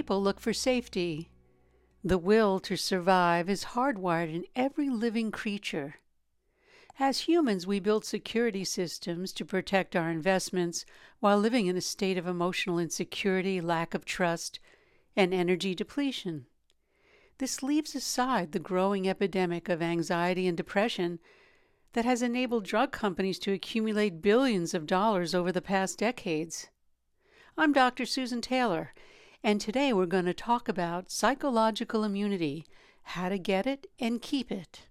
People look for safety. The will to survive is hardwired in every living creature. As humans, we build security systems to protect our investments while living in a state of emotional insecurity, lack of trust, and energy depletion. This leaves aside the growing epidemic of anxiety and depression that has enabled drug companies to accumulate billions of dollars over the past decades. I'm Dr. Susan Taylor, and today we're going to talk about psychological immunity, how to get it and keep it.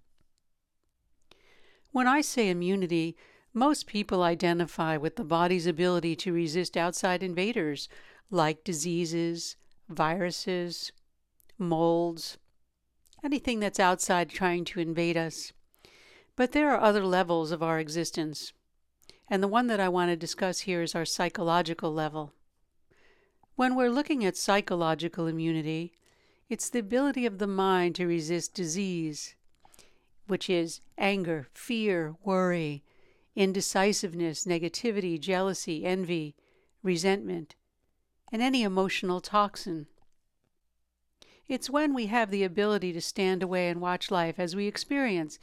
When I say immunity, most people identify with the body's ability to resist outside invaders like diseases, viruses, molds, anything that's outside trying to invade us. But there are other levels of our existence. And the one that I want to discuss here is our psychological level. When we're looking at psychological immunity, it's the ability of the mind to resist disease, which is anger, fear, worry, indecisiveness, negativity, jealousy, envy, resentment, and any emotional toxin. It's when we have the ability to stand away and watch life as we experience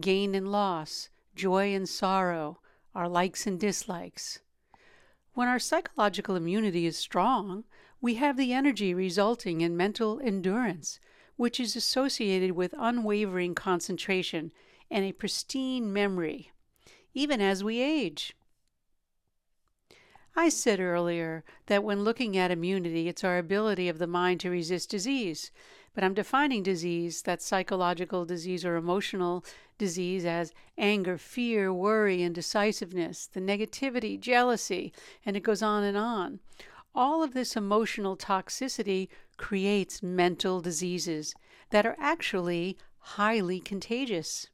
gain and loss, joy and sorrow, our likes and dislikes. When our psychological immunity is strong, we have the energy resulting in mental endurance, which is associated with unwavering concentration and a pristine memory, even as we age. I said earlier that when looking at immunity, it's our ability of the mind to resist disease. But I'm defining disease, that psychological disease or emotional disease, as anger, fear, worry, indecisiveness, the negativity, jealousy, and it goes on and on. All of this emotional toxicity creates mental diseases that are actually highly contagious.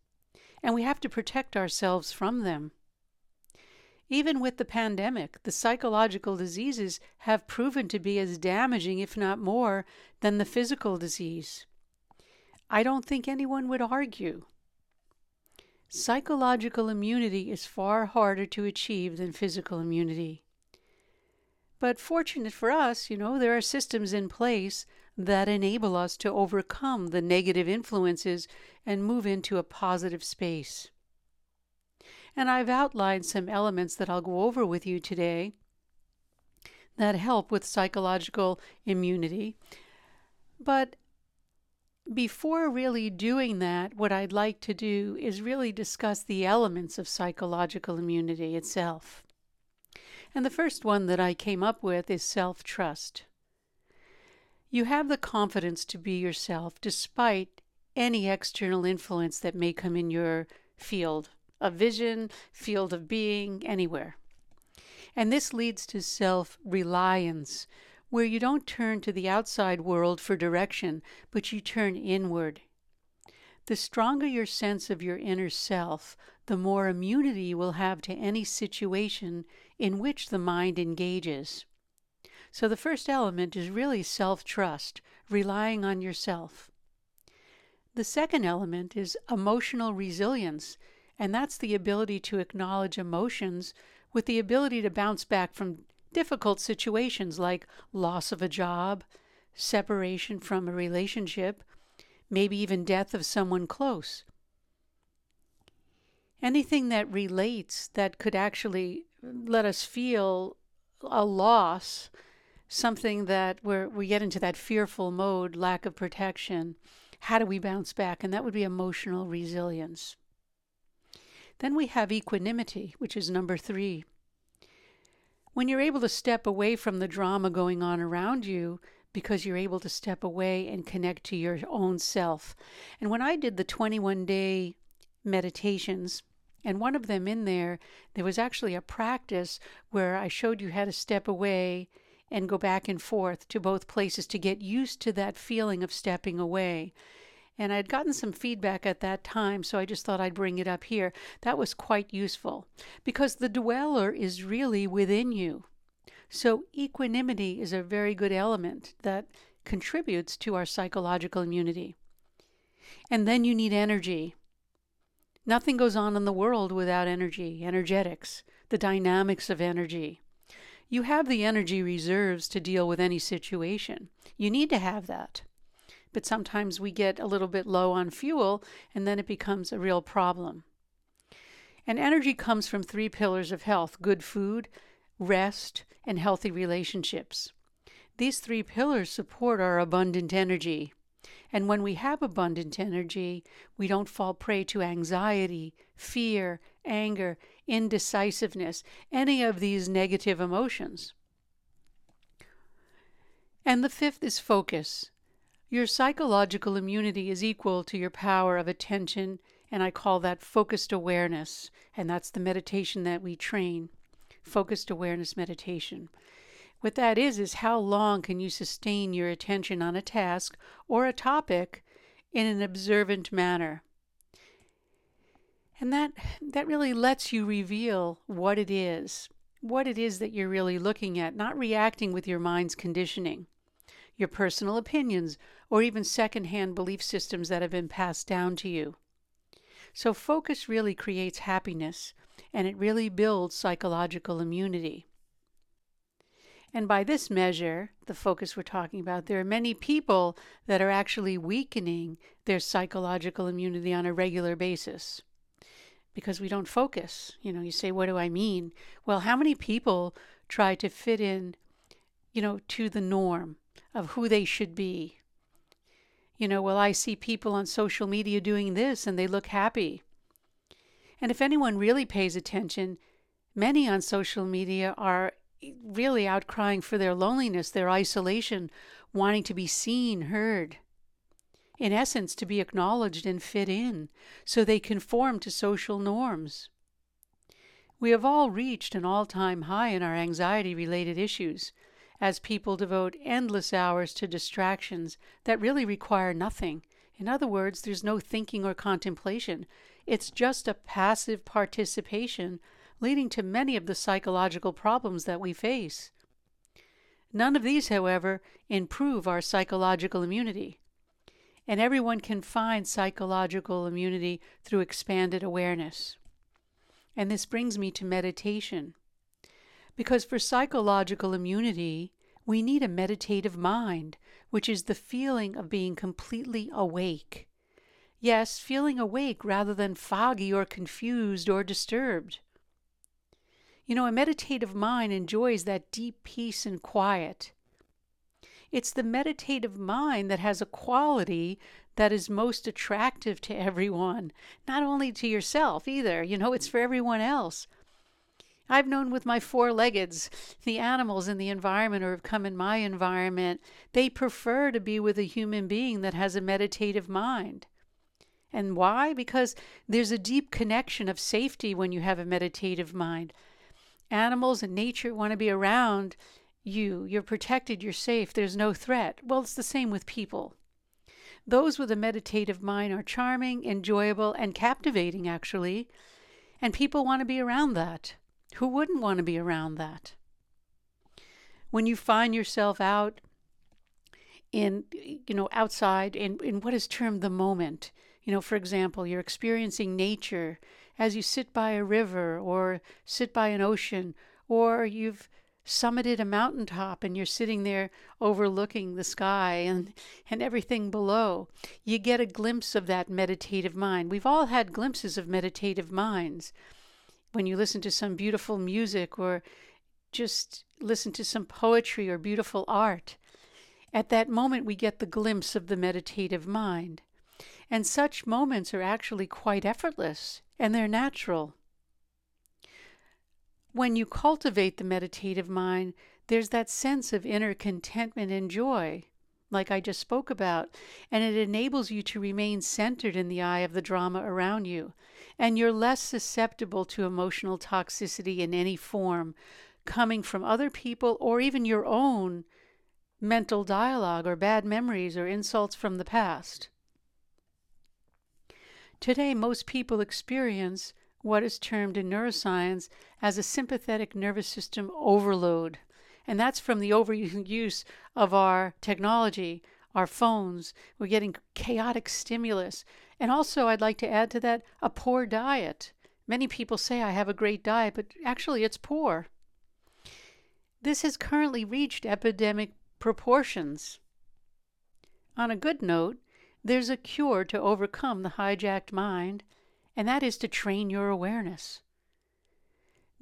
And we have to protect ourselves from them. Even with the pandemic, the psychological diseases have proven to be as damaging, if not more, than the physical disease. I don't think anyone would argue. Psychological immunity is far harder to achieve than physical immunity. But fortunate for us, you know, there are systems in place that enable us to overcome the negative influences and move into a positive space. And I've outlined some elements that I'll go over with you today that help with psychological immunity. But before really doing that, what I'd like to do is really discuss the elements of psychological immunity itself. And the first one that I came up with is self trust. You have the confidence to be yourself despite any external influence that may come in your field a vision, field of being, anywhere. And this leads to self reliance, where you don't turn to the outside world for direction, but you turn inward. The stronger your sense of your inner self, the more immunity you will have to any situation in which the mind engages. So the first element is really self trust, relying on yourself. The second element is emotional resilience, and that's the ability to acknowledge emotions with the ability to bounce back from difficult situations like loss of a job, separation from a relationship, maybe even death of someone close. Anything that relates that could actually let us feel a loss, something that where we get into that fearful mode, lack of protection. How do we bounce back? And that would be emotional resilience. Then we have equanimity, which is number three. When you're able to step away from the drama going on around you, because you're able to step away and connect to your own self. And when I did the 21 day meditations, and one of them in there, there was actually a practice where I showed you how to step away and go back and forth to both places to get used to that feeling of stepping away. And I'd gotten some feedback at that time, so I just thought I'd bring it up here. That was quite useful because the dweller is really within you. So, equanimity is a very good element that contributes to our psychological immunity. And then you need energy. Nothing goes on in the world without energy, energetics, the dynamics of energy. You have the energy reserves to deal with any situation. You need to have that. But sometimes we get a little bit low on fuel, and then it becomes a real problem. And energy comes from three pillars of health good food, rest, and healthy relationships. These three pillars support our abundant energy. And when we have abundant energy, we don't fall prey to anxiety, fear, anger, indecisiveness, any of these negative emotions. And the fifth is focus. Your psychological immunity is equal to your power of attention, and I call that focused awareness, and that's the meditation that we train focused awareness meditation. What that is, is how long can you sustain your attention on a task or a topic in an observant manner? And that, that really lets you reveal what it is, what it is that you're really looking at, not reacting with your mind's conditioning, your personal opinions, or even secondhand belief systems that have been passed down to you. So, focus really creates happiness and it really builds psychological immunity. And by this measure, the focus we're talking about, there are many people that are actually weakening their psychological immunity on a regular basis because we don't focus. You know, you say, What do I mean? Well, how many people try to fit in, you know, to the norm of who they should be? You know, well, I see people on social media doing this and they look happy. And if anyone really pays attention, many on social media are really out crying for their loneliness, their isolation, wanting to be seen, heard. In essence, to be acknowledged and fit in, so they conform to social norms. We have all reached an all time high in our anxiety related issues, as people devote endless hours to distractions that really require nothing. In other words, there's no thinking or contemplation. It's just a passive participation leading to many of the psychological problems that we face. None of these, however, improve our psychological immunity. And everyone can find psychological immunity through expanded awareness. And this brings me to meditation. Because for psychological immunity, we need a meditative mind, which is the feeling of being completely awake. Yes, feeling awake rather than foggy or confused or disturbed. You know, a meditative mind enjoys that deep peace and quiet. It's the meditative mind that has a quality that is most attractive to everyone, not only to yourself either. You know, it's for everyone else. I've known with my four leggeds, the animals in the environment or have come in my environment, they prefer to be with a human being that has a meditative mind. And why? Because there's a deep connection of safety when you have a meditative mind animals and nature want to be around you. You're protected, you're safe, there's no threat. Well, it's the same with people. Those with a meditative mind are charming, enjoyable, and captivating, actually. And people want to be around that. Who wouldn't want to be around that? When you find yourself out in, you know, outside in, in what is termed the moment, you know, for example, you're experiencing nature as you sit by a river or sit by an ocean, or you've summited a mountaintop and you're sitting there overlooking the sky and, and everything below. You get a glimpse of that meditative mind. We've all had glimpses of meditative minds. When you listen to some beautiful music or just listen to some poetry or beautiful art, at that moment we get the glimpse of the meditative mind. And such moments are actually quite effortless and they're natural. When you cultivate the meditative mind, there's that sense of inner contentment and joy, like I just spoke about, and it enables you to remain centered in the eye of the drama around you, and you're less susceptible to emotional toxicity in any form, coming from other people or even your own mental dialogue or bad memories or insults from the past. Today, most people experience what is termed in neuroscience as a sympathetic nervous system overload. And that's from the overuse of our technology, our phones. We're getting chaotic stimulus. And also, I'd like to add to that a poor diet. Many people say I have a great diet, but actually, it's poor. This has currently reached epidemic proportions. On a good note, there's a cure to overcome the hijacked mind, and that is to train your awareness.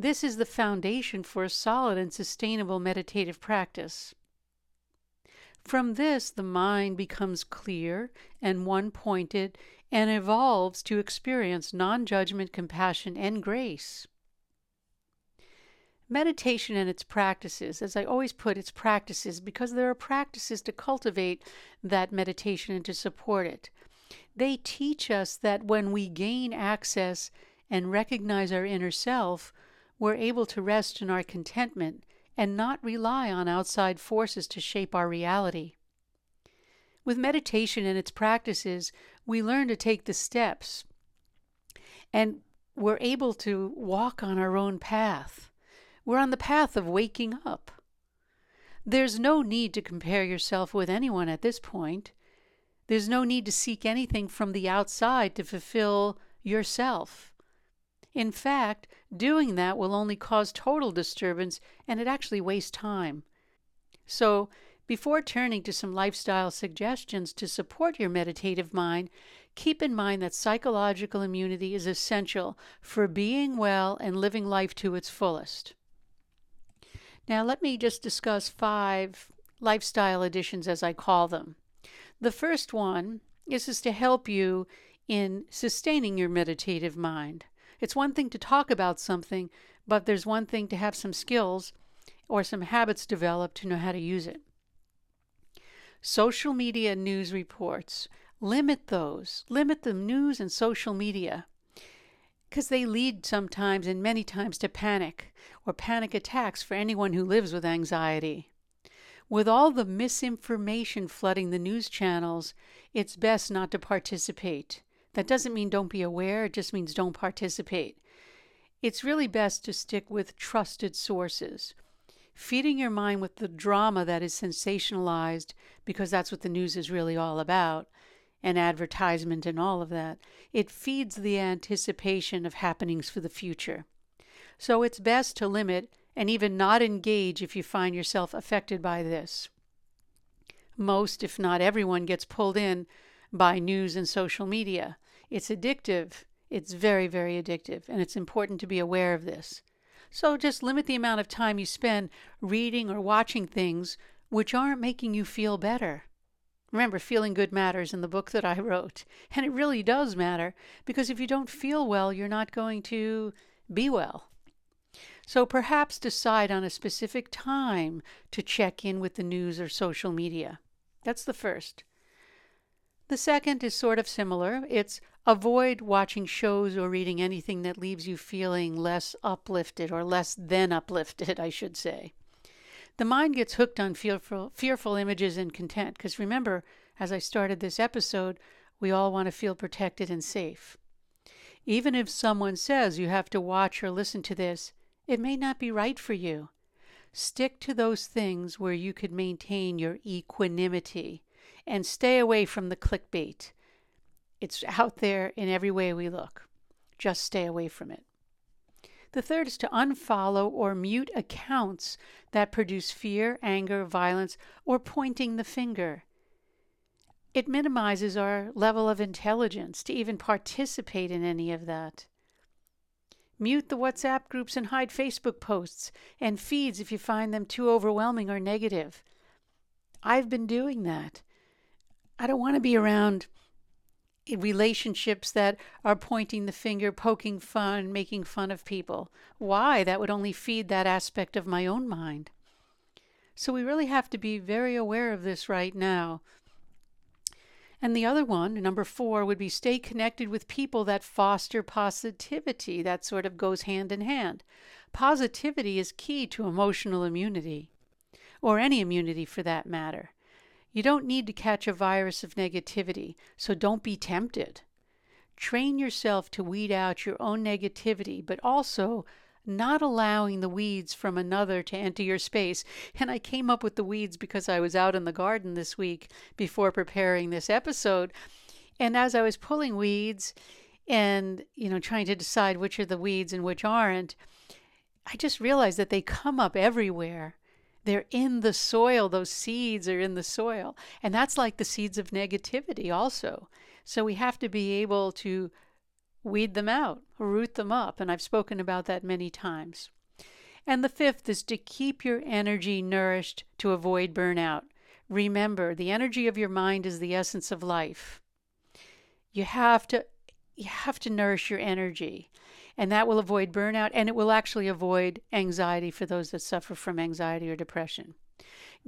This is the foundation for a solid and sustainable meditative practice. From this, the mind becomes clear and one pointed and evolves to experience non judgment, compassion, and grace. Meditation and its practices, as I always put, its practices because there are practices to cultivate that meditation and to support it. They teach us that when we gain access and recognize our inner self, we're able to rest in our contentment and not rely on outside forces to shape our reality. With meditation and its practices, we learn to take the steps and we're able to walk on our own path. We're on the path of waking up. There's no need to compare yourself with anyone at this point. There's no need to seek anything from the outside to fulfill yourself. In fact, doing that will only cause total disturbance and it actually wastes time. So, before turning to some lifestyle suggestions to support your meditative mind, keep in mind that psychological immunity is essential for being well and living life to its fullest. Now, let me just discuss five lifestyle additions as I call them. The first one is, is to help you in sustaining your meditative mind. It's one thing to talk about something, but there's one thing to have some skills or some habits developed to know how to use it. Social media news reports. Limit those. Limit the news and social media because they lead sometimes and many times to panic or panic attacks for anyone who lives with anxiety. With all the misinformation flooding the news channels, it's best not to participate. That doesn't mean don't be aware, it just means don't participate. It's really best to stick with trusted sources. Feeding your mind with the drama that is sensationalized, because that's what the news is really all about, and advertisement and all of that. It feeds the anticipation of happenings for the future. So it's best to limit and even not engage if you find yourself affected by this. Most, if not everyone, gets pulled in by news and social media. It's addictive. It's very, very addictive, and it's important to be aware of this. So just limit the amount of time you spend reading or watching things which aren't making you feel better. Remember, feeling good matters in the book that I wrote. And it really does matter because if you don't feel well, you're not going to be well. So perhaps decide on a specific time to check in with the news or social media. That's the first. The second is sort of similar. It's avoid watching shows or reading anything that leaves you feeling less uplifted or less than uplifted, I should say. The mind gets hooked on fearful, fearful images and content because remember, as I started this episode, we all want to feel protected and safe. Even if someone says you have to watch or listen to this, it may not be right for you. Stick to those things where you could maintain your equanimity and stay away from the clickbait. It's out there in every way we look. Just stay away from it. The third is to unfollow or mute accounts that produce fear, anger, violence, or pointing the finger. It minimizes our level of intelligence to even participate in any of that. Mute the WhatsApp groups and hide Facebook posts and feeds if you find them too overwhelming or negative. I've been doing that. I don't want to be around relationships that are pointing the finger, poking fun, making fun of people. Why? That would only feed that aspect of my own mind. So we really have to be very aware of this right now. And the other one, number four, would be stay connected with people that foster positivity. That sort of goes hand in hand. Positivity is key to emotional immunity, or any immunity for that matter. You don't need to catch a virus of negativity, so don't be tempted. Train yourself to weed out your own negativity, but also not allowing the weeds from another to enter your space. And I came up with the weeds because I was out in the garden this week before preparing this episode. And as I was pulling weeds and, you know, trying to decide which are the weeds and which aren't, I just realized that they come up everywhere. They're in the soil. Those seeds are in the soil. And that's like the seeds of negativity, also. So we have to be able to weed them out, root them up. And I've spoken about that many times. And the fifth is to keep your energy nourished to avoid burnout. Remember, the energy of your mind is the essence of life. You have to you have to nourish your energy and that will avoid burnout and it will actually avoid anxiety for those that suffer from anxiety or depression.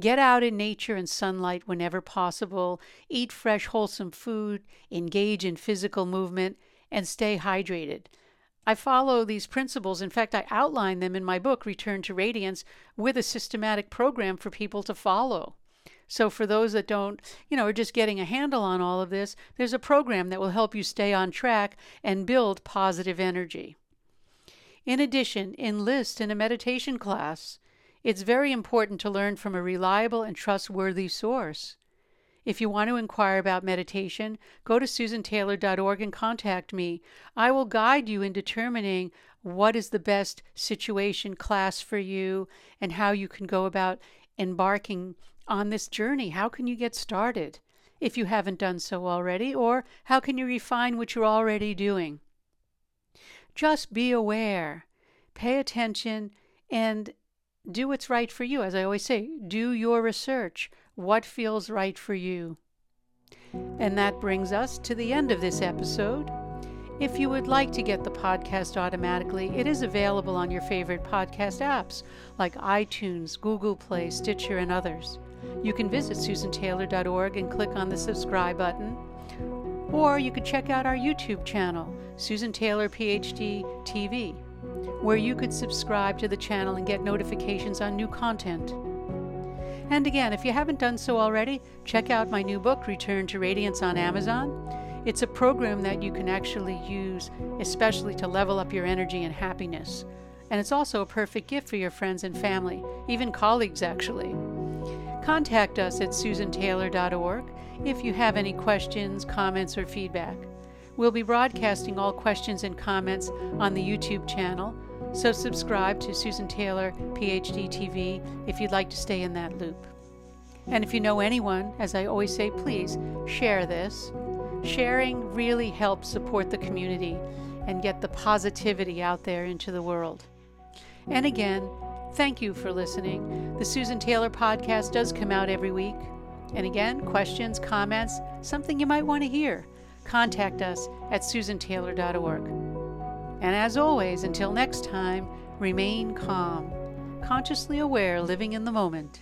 Get out in nature and sunlight whenever possible, eat fresh, wholesome food, engage in physical movement, and stay hydrated. I follow these principles. In fact, I outline them in my book, Return to Radiance, with a systematic program for people to follow. So, for those that don't, you know, are just getting a handle on all of this, there's a program that will help you stay on track and build positive energy. In addition, enlist in a meditation class. It's very important to learn from a reliable and trustworthy source. If you want to inquire about meditation, go to susantaylor.org and contact me. I will guide you in determining what is the best situation class for you and how you can go about embarking on this journey. How can you get started if you haven't done so already? Or how can you refine what you're already doing? Just be aware, pay attention, and do what's right for you. As I always say, do your research. What feels right for you? And that brings us to the end of this episode. If you would like to get the podcast automatically, it is available on your favorite podcast apps like iTunes, Google Play, Stitcher, and others. You can visit susantaylor.org and click on the subscribe button or you could check out our YouTube channel, Susan Taylor PhD TV, where you could subscribe to the channel and get notifications on new content. And again, if you haven't done so already, check out my new book, Return to Radiance, on Amazon. It's a program that you can actually use, especially to level up your energy and happiness. And it's also a perfect gift for your friends and family, even colleagues, actually. Contact us at susantaylor.org if you have any questions, comments, or feedback. We'll be broadcasting all questions and comments on the YouTube channel, so subscribe to Susan Taylor PhD TV if you'd like to stay in that loop. And if you know anyone, as I always say, please share this. Sharing really helps support the community and get the positivity out there into the world. And again, thank you for listening. The Susan Taylor podcast does come out every week. And again, questions, comments, something you might want to hear, contact us at susantaylor.org. And as always, until next time, remain calm, consciously aware, living in the moment.